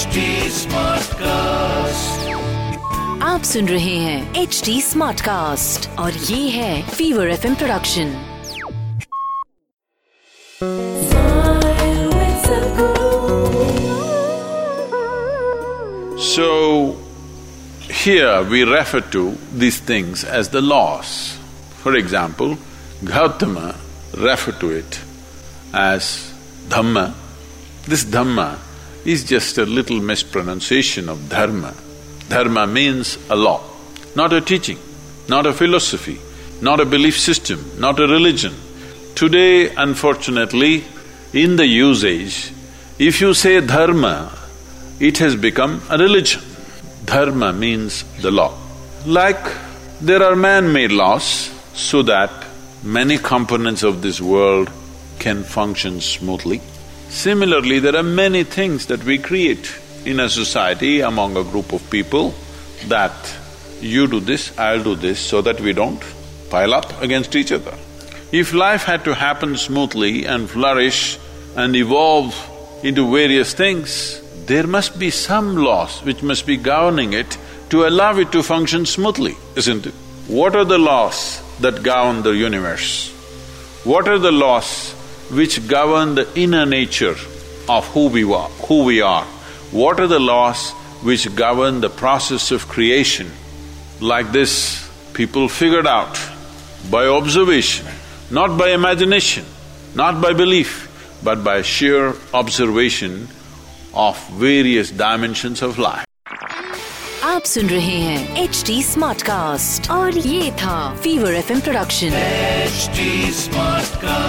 HD Smartcast. आप सुन रहे हैं एच डी स्मार्ट कास्ट और ये है fever F production So, here we refer to these things as the laws. For example, Gautama referred to it as Dhamma. This Dhamma is just a little mispronunciation of Dharma. Dharma means a law, not a teaching, not a philosophy, not a belief system, not a religion. Today, unfortunately, in the usage, if you say Dharma, it has become a religion. Dharma means the law. Like there are man-made laws so that many components of this world can function smoothly. Similarly, there are many things that we create in a society among a group of people that you do this, I'll do this so that we don't pile up against each other. If life had to happen smoothly and flourish and evolve into various things, there must be some laws which must be governing it to allow it to function smoothly, isn't it? What are the laws that govern the universe? What are the laws which govern the inner nature of who we are, who we are? What are the laws which govern the process of creation? Like this, people figured out by observation, not by imagination, not by belief, but by sheer observation of various dimensions of life. आप सुन रहे हैं H D smart cast और ये था fever F production HD Smartcast.